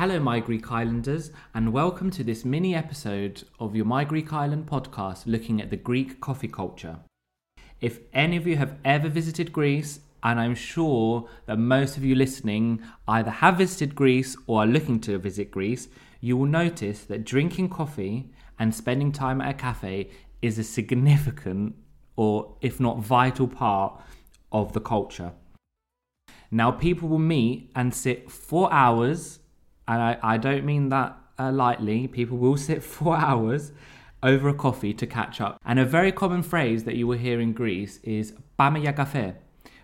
Hello, my Greek Islanders, and welcome to this mini episode of your My Greek Island podcast looking at the Greek coffee culture. If any of you have ever visited Greece, and I'm sure that most of you listening either have visited Greece or are looking to visit Greece, you will notice that drinking coffee and spending time at a cafe is a significant, or if not vital, part of the culture. Now, people will meet and sit for hours and I, I don't mean that uh, lightly. People will sit four hours over a coffee to catch up. And a very common phrase that you will hear in Greece is "Πάμε για καφέ,"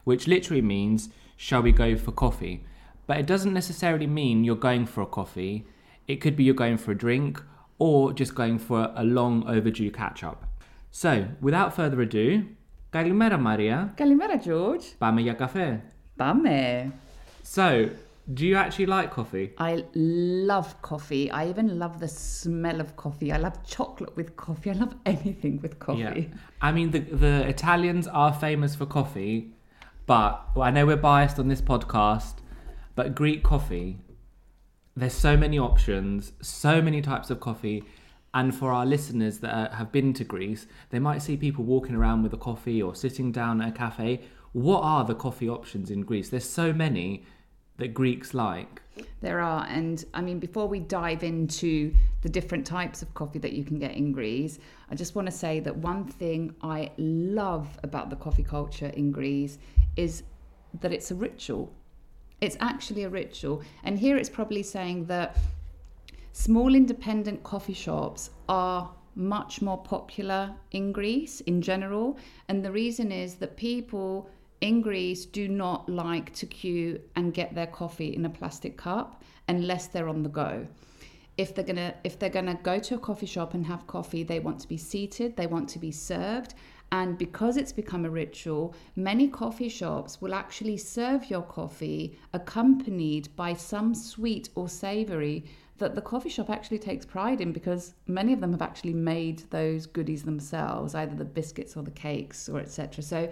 which literally means "Shall we go for coffee?" But it doesn't necessarily mean you're going for a coffee. It could be you're going for a drink or just going for a long overdue catch up. So, without further ado, Kalimera Maria. Kalimera, George. Πάμε για καφέ. Πάμε. So, do you actually like coffee? I love coffee. I even love the smell of coffee. I love chocolate with coffee. I love anything with coffee. Yeah. I mean, the, the Italians are famous for coffee, but well, I know we're biased on this podcast, but Greek coffee, there's so many options, so many types of coffee. And for our listeners that uh, have been to Greece, they might see people walking around with a coffee or sitting down at a cafe. What are the coffee options in Greece? There's so many that Greeks like? There are, and I mean, before we dive into the different types of coffee that you can get in Greece, I just want to say that one thing I love about the coffee culture in Greece is that it's a ritual. It's actually a ritual. And here it's probably saying that small independent coffee shops are much more popular in Greece in general. And the reason is that people in Greece do not like to queue and get their coffee in a plastic cup unless they're on the go. If they're gonna if they're gonna go to a coffee shop and have coffee, they want to be seated, they want to be served. And because it's become a ritual, many coffee shops will actually serve your coffee accompanied by some sweet or savory that the coffee shop actually takes pride in because many of them have actually made those goodies themselves, either the biscuits or the cakes or etc. So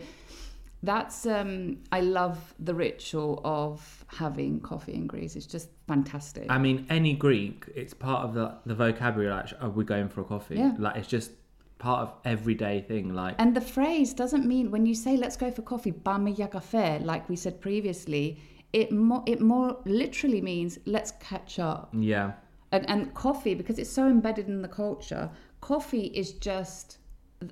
that's um, I love the ritual of having coffee in Greece. It's just fantastic. I mean, any Greek, it's part of the, the vocabulary. Like, are we're going for a coffee. Yeah. Like, it's just part of everyday thing. Like, and the phrase doesn't mean when you say "let's go for coffee," "bame ya like we said previously. It more it more literally means "let's catch up." Yeah. And and coffee because it's so embedded in the culture. Coffee is just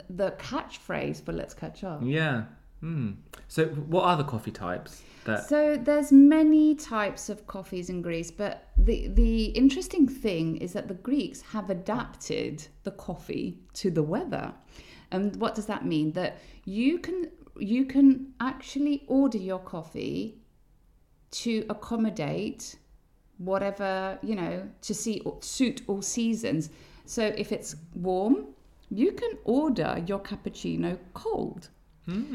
the catchphrase for "let's catch up." Yeah. Mm. So, what are the coffee types that? So there's many types of coffees in Greece, but the the interesting thing is that the Greeks have adapted the coffee to the weather. And what does that mean? That you can you can actually order your coffee to accommodate whatever you know to see suit all seasons. So if it's warm, you can order your cappuccino cold.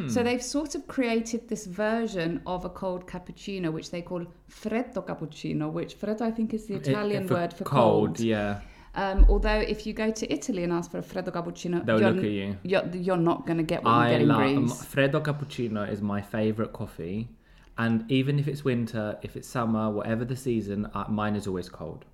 So they've sort of created this version of a cold cappuccino, which they call freddo cappuccino, which freddo I think is the Italian for word for cold. Yeah. Um, although if you go to Italy and ask for a freddo cappuccino, They'll you're, look at you. You're, you're not going to get what I get in love Greece. Freddo cappuccino is my favorite coffee, and even if it's winter, if it's summer, whatever the season, uh, mine is always cold.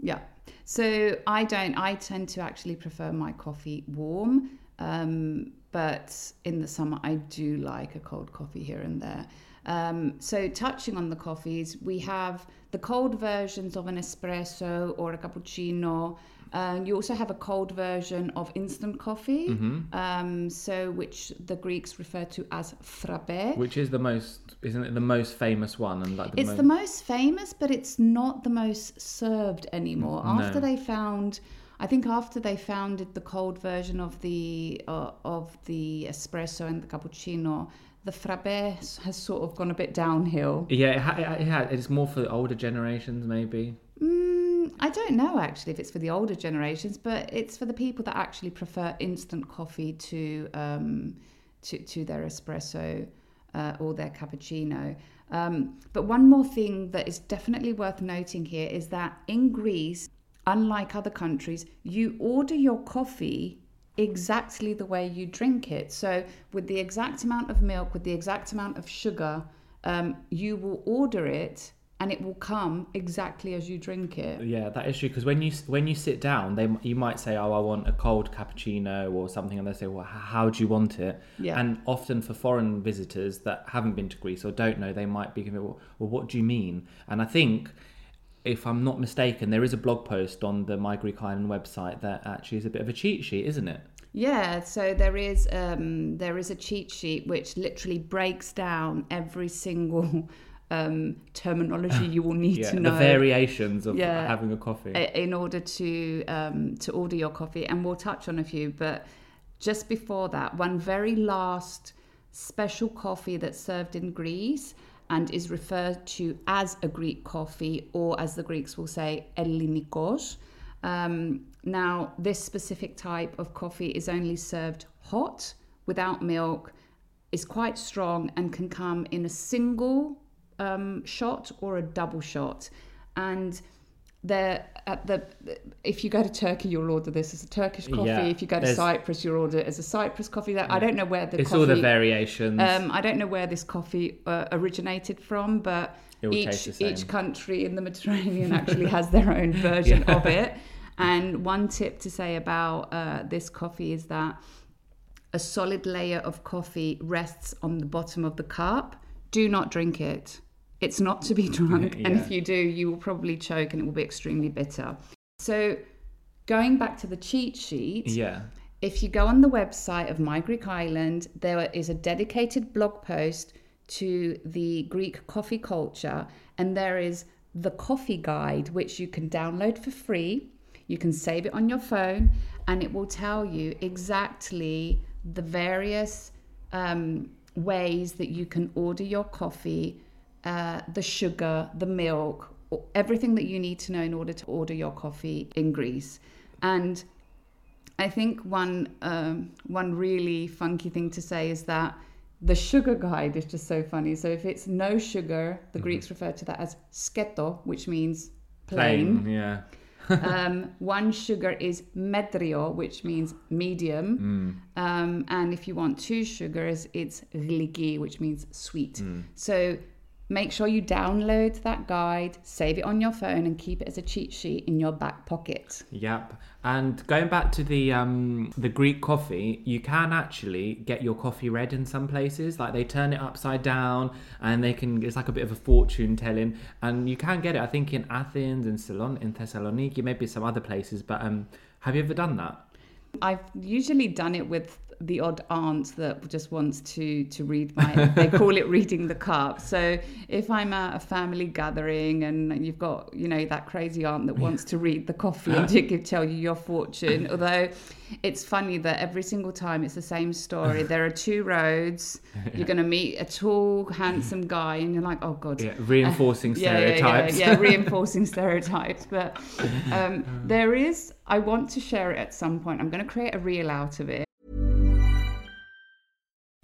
Yeah. So I don't. I tend to actually prefer my coffee warm. Um, but in the summer, I do like a cold coffee here and there. Um, so touching on the coffees, we have the cold versions of an espresso or a cappuccino. Uh, you also have a cold version of instant coffee, um, so which the Greeks refer to as frappe. Which is the most, isn't it the most famous one? And like the It's most, the most famous, but it's not the most served anymore. After they found, I think after they founded the cold version of the uh, of the espresso and the cappuccino, the frappe has sort of gone a bit downhill. Yeah, it ha- it ha- it's more for the older generations, maybe. Mm, I don't know actually if it's for the older generations, but it's for the people that actually prefer instant coffee to um, to, to their espresso uh, or their cappuccino. Um, but one more thing that is definitely worth noting here is that in Greece, unlike other countries, you order your coffee exactly the way you drink it. So, with the exact amount of milk, with the exact amount of sugar, um, you will order it and it will come exactly as you drink it. Yeah, that is true. Because when you when you sit down, they you might say, "Oh, I want a cold cappuccino" or something, and they say, "Well, how do you want it?" Yeah. And often for foreign visitors that haven't been to Greece or don't know, they might be going, "Well, well what do you mean?" And I think, if I'm not mistaken, there is a blog post on the My Greek Island website that actually is a bit of a cheat sheet, isn't it? Yeah, so there is um, there is a cheat sheet which literally breaks down every single um, terminology you will need Yeah, to know the variations of Yeah. having a coffee. in order to um, to order your coffee, and we'll touch on a few. But just before that, one very last special coffee that's served in Greece and is referred to as a Greek coffee, or as the Greeks will say, Ellinikos. Um, now, this specific type of coffee is only served hot, without milk, is quite strong, and can come in a single um, shot or a double shot. And they're at the if you go to Turkey, you'll order this as a Turkish coffee. Yeah, if you go to Cyprus, you'll order it as a Cyprus coffee. That I don't know where the it's coffee, all the variations. um, I don't know where this coffee uh, originated from, but each each country in the Mediterranean actually has their own version of it. And one tip to say about uh, this coffee is that a solid layer of coffee rests on the bottom of the cup. Do not drink it. It's not to be drunk, and if you do, you will probably choke, and it will be extremely bitter. So, going back to the cheat sheet, yeah. if you go on the website of My Greek Island, there is a dedicated blog post to the Greek coffee culture, and there is the coffee guide, which you can download for free. You can save it on your phone, and it will tell you exactly the various um, ways that you can order your coffee, uh, the sugar, the milk, everything that you need to know in order to order your coffee in Greece. And I think one um, one really funky thing to say is that the sugar guide is just so funny. So if it's no sugar, the Greeks refer to that as sketo, which means plain. Plain. Yeah. um, one sugar is metrio, which means medium. Um, and if you want two sugars, it's gliki, which means sweet. So make sure you download that guide, save it on your phone, and keep it as a cheat sheet in your back pocket. Yep. And going back to the um the Greek coffee, you can actually get your coffee red in some places. Like they turn it upside down and they can it's like a bit of a fortune telling. And you can get it, I think, in Athens, in Salon in Thessaloniki, maybe some other places. But um have you ever done that? I've usually done it with the odd aunt that just wants to to read my they call it reading the cup so if i'm at a family gathering and you've got you know that crazy aunt that wants to read the coffee and to give tell you your fortune although it's funny that every single time it's the same story there are two roads you're going to meet a tall handsome guy and you're like oh god Yeah, reinforcing yeah, yeah, stereotypes. Yeah, yeah, reinforcing stereotypes. But um, there is, I want to share it at some point. I'm going to create a reel out of it.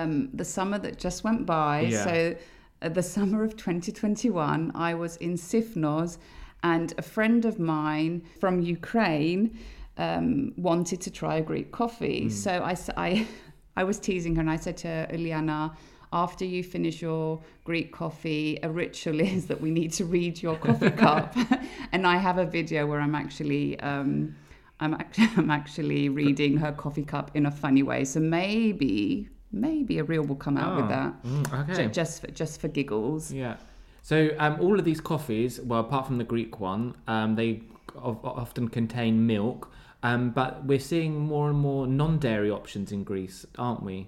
Um, the summer that just went by, Yeah. so uh, the summer of 2021, I was in Sifnos, and a friend of mine from Ukraine um, wanted to try a Greek coffee. So I, I was teasing her and I said to her, Ileana, after you finish your Greek coffee, a ritual is that we need to read your coffee cup. and I have a video where I'm actually. Um, I'm actually, I'm actually reading her coffee cup in a funny way. So maybe, maybe a reel will come out with Oh, that. mm, okay. Ju- Just for, just for giggles. Yeah. So um, all of these coffees, well, apart from the Greek one, um, they of, often contain milk. Um, but we're seeing more and more non-dairy options in Greece, aren't we?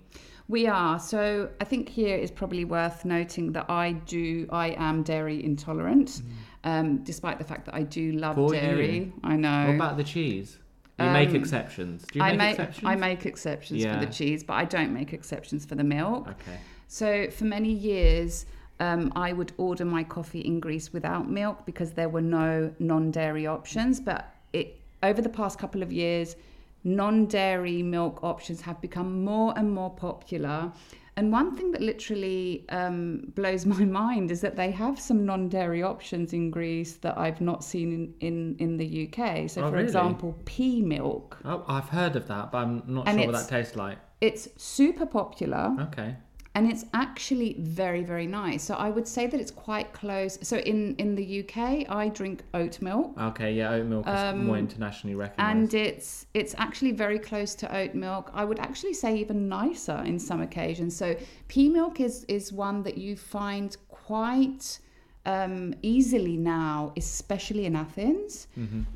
We are. So I think here is probably worth noting that I do, I am dairy intolerant, um, despite the fact that I do love For dairy. you. I know. What about the cheese? You make Um, exceptions. Do you I make, make exceptions? I make exceptions Yeah. for the cheese, but I don't make exceptions for the milk. Okay. So for many years, um, I would order my coffee in Greece without milk because there were no non-dairy options. But it over the past couple of years, non-dairy milk options have become more and more popular. And one thing that literally um, blows my mind is that they have some non-dairy options in Greece that I've not seen in, in, in the UK. So, Oh, for really? example, pea milk. Oh, I've heard of that, but I'm not And sure what that tastes like. It's super popular. Okay. And it's actually very very nice. So i would say that it's quite close. So in in the uk i drink oat milk. Okay, yeah, oat milk is more internationally recognised. Um, and it's it's actually very close to oat milk. I would actually say even nicer in some occasions. So pea milk is is one that you find quite um, easily now especially in athens.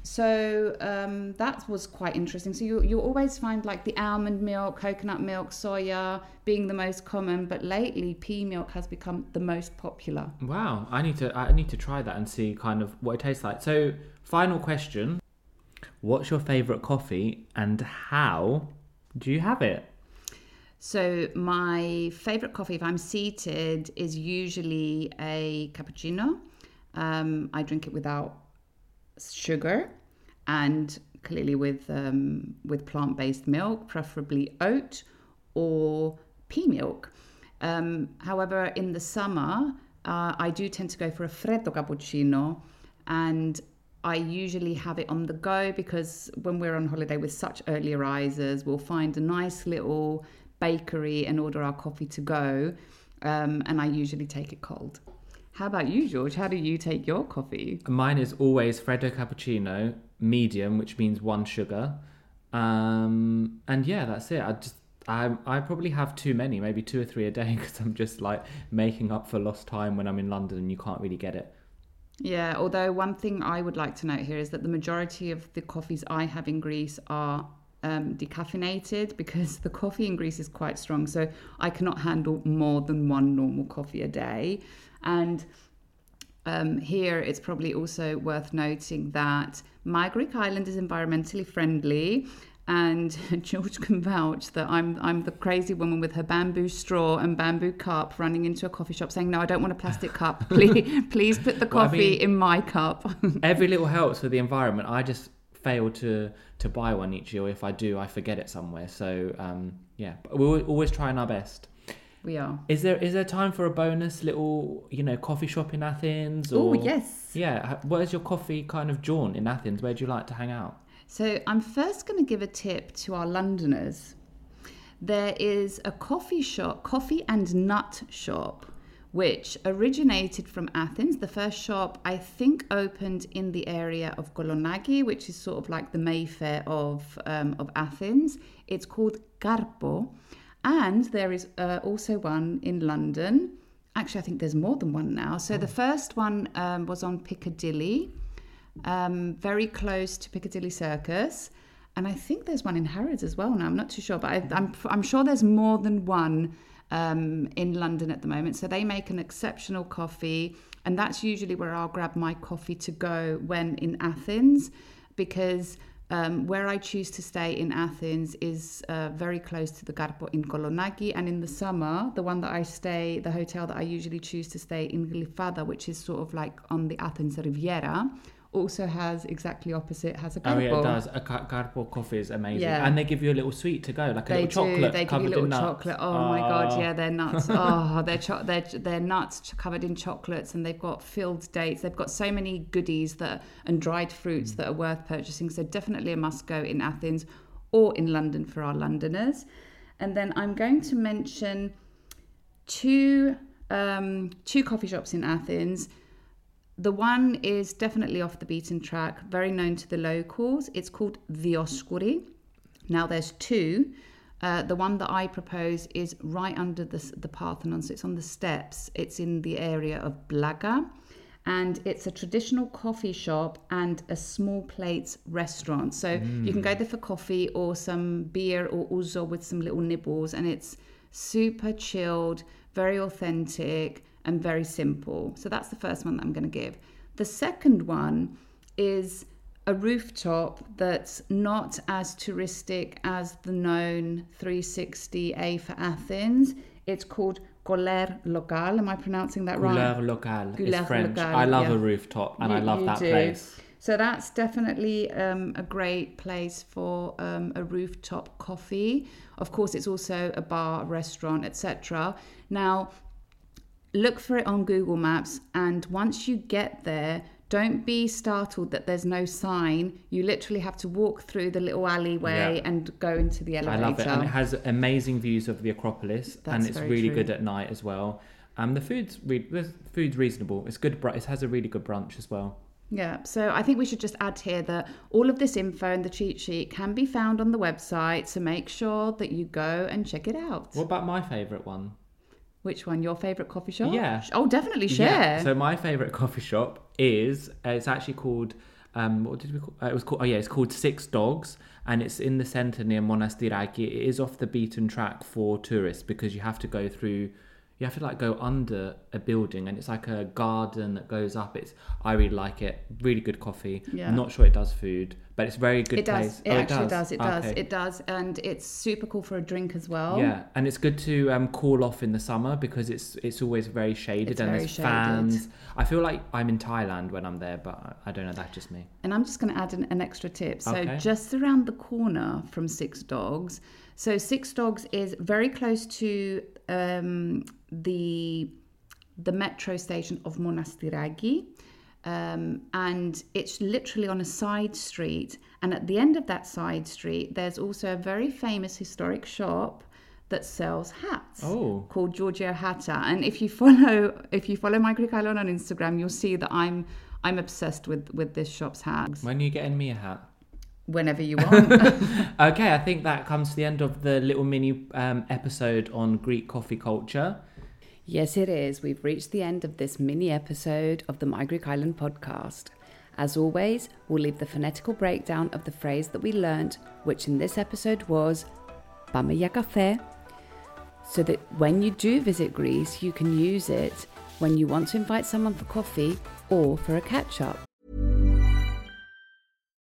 So um, that was quite interesting. So you, you always find like the almond milk coconut milk soya being the most common but lately pea milk has become the most popular. Wow, I need to I need to try that and see kind of what it tastes like. So, final question: What's your favorite coffee and how do you have it? So my favorite coffee, if I'm seated, is usually a cappuccino. Um, I drink it without sugar, and clearly with um, with plant-based milk, preferably oat or pea milk. Um, however, in the summer, uh, I do tend to go for a freddo cappuccino, and I usually have it on the go because when we're on holiday with such early risers, we'll find a nice little bakery and order our coffee to go, um, and I usually take it cold. How about you, George? How do you take your coffee? Mine is always Freddo cappuccino, medium, which means one sugar. Um, and yeah, that's it. I just I I probably have too many, maybe two or three a day, because I'm just like making up for lost time when I'm in London and you can't really get it. Yeah, although one thing I would like to note here is that the majority of the coffees I have in Greece are um, decaffeinated because the coffee in Greece is quite strong. So I cannot handle more than one normal coffee a day. And Um, here, it's probably also worth noting that my Greek island is environmentally friendly. And George can vouch that I'm I'm the crazy woman with her bamboo straw and bamboo cup running into a coffee shop saying, No, I don't want a plastic cup. Please please put the Well, I coffee mean- in my cup. Every little helps for the environment. I just fail to to buy one each year. If I do, I forget it somewhere. So um, yeah, but we're always trying our best. we are. Is there is there time for a bonus little you know coffee shop in Athens? Oh Or yes. Yeah, where's your coffee kind of jaunt in Athens? Where do you like to hang out? So I'm first going to give a tip to our Londoners. There is a coffee shop, coffee and nut shop, which originated from Athens. The first shop, I think, opened in the area of Kolonaki, which is sort of like the Mayfair of um, of Athens. It's called Karpo, and there is uh, also one in London. Actually, I think there's more than one now. So the first one um, was on Piccadilly um, very close to Piccadilly Circus. And I think there's one in Harrods as well now. I'm not too sure, but I, I'm, I'm sure there's more than one um, in London at the moment. So they make an exceptional coffee. And that's usually where I'll grab my coffee to go when in Athens, because um, where I choose to stay in Athens is uh, very close to the Karpo in Kolonaki. And in the summer, the one that I stay, the hotel that I usually choose to stay in Glyfada, which is sort of like on the Athens Riviera, also has exactly opposite, has a Karpo. Oh yeah, it does. A ca- Karpo coffee is amazing, Yeah. and they give you a little sweet to go, like a They little do. chocolate They give you little in chocolate. Oh, my god, Oh. yeah, they're nuts. oh, they're cho- they're they're nuts covered in chocolates, and they've got filled dates. They've got so many goodies that and dried fruits Mm. that are worth purchasing. So definitely a must go in Athens or in London for our Londoners. And then I'm going to mention two um, two coffee shops in Athens. The one is definitely off the beaten track, very known to the locals. It's called Dioskuri. Now there's two. Uh, the one that I propose is right under the, the Parthenon, so it's on the steps. It's in the area of Plaka, and it's a traditional coffee shop and a small plates restaurant. So you can go there for coffee or some beer or ouzo with some little nibbles, and it's super chilled, very authentic, and very simple. So that's the first one that I'm going to give. The second one is a rooftop that's not as touristic as the known 360A for Athens. It's called Couleur Locale. Am I pronouncing that right? Locale Couleur is French. locale, I love yeah. a rooftop, and I love that do. place. So that's definitely um, a great place for um, a rooftop coffee. Of course, it's also a bar, restaurant, etc. Now, look for it on Google Maps, and once you get there, don't be startled that there's no sign. You literally have to walk through the little alleyway Yeah. and go into the elevator. I love it, and it has amazing views of the Acropolis, and it's really true. good at night as well. Um, the food's re- the food's reasonable. It's good. Br- it has a really good brunch as well. Yeah, so I think we should just add here that all of this info and the cheat sheet can be found on the website, so make sure that you go and check it out. What about my favourite one? Which one? Your favourite coffee shop? Yeah. Oh, definitely share. So my favorite coffee shop is uh, it's actually called um, what did we call? Uh, it was called oh yeah, it's called Six Dogs, and it's in the centre near Monastiraki. It is off the beaten track for tourists because you have to go through. You have to like go under a building, and it's like a garden that goes up. It's I really like it. Really good coffee. Yeah. I'm not sure it does food, but it's very good it does. place. It Oh, actually does. It does. Okay. It does, and it's super cool for a drink as well. Yeah, and it's good to um, cool off in the summer because it's it's always very shaded It's and very there's shaded. fans. I feel like I'm in Thailand when I'm there, but I I don't know. That's just me. And I'm just going to add an, an extra tip. So Okay. just around the corner from Six Dogs. So Six Dogs is very close to um, the the metro station of Monastiraki. Um, and it's literally on a side street. And at the end of that side street, there's also a very famous historic shop that sells hats Oh. called Giorgio Hatta. And if you follow if you follow my Greek Island on Instagram, you'll see that I'm I'm obsessed with with this shop's hats. When are you getting me a hat? Whenever you want. Okay, I think that comes to the end of the little mini um, episode on Greek coffee culture. yes, it is. We've reached the end of this mini episode of the My Greek Island podcast. As always, we'll leave the phonetical breakdown of the phrase that we learnt, which in this episode was Πάμε για καφέ, so that when you do visit Greece, you can use it when you want to invite someone for coffee or for a catch up.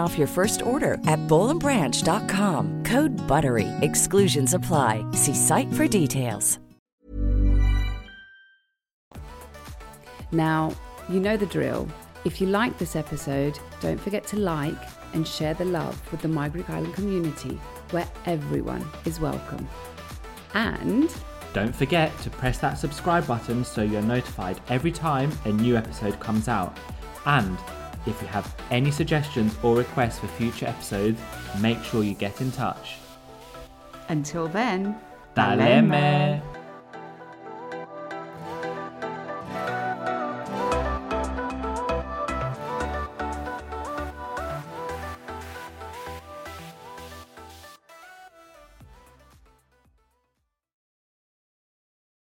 off your first order at bollandbranch.com. Code BUTTERY. Exclusions apply. See site for details. Now, you know the drill. If you like this episode, don't forget to like and share the love with the My Greek Island community, where everyone is welcome. And Don't forget to press that subscribe button so you're notified every time a new episode comes out. And if you have any suggestions or requests for future episodes, make sure you get in touch. Until then, Daleme!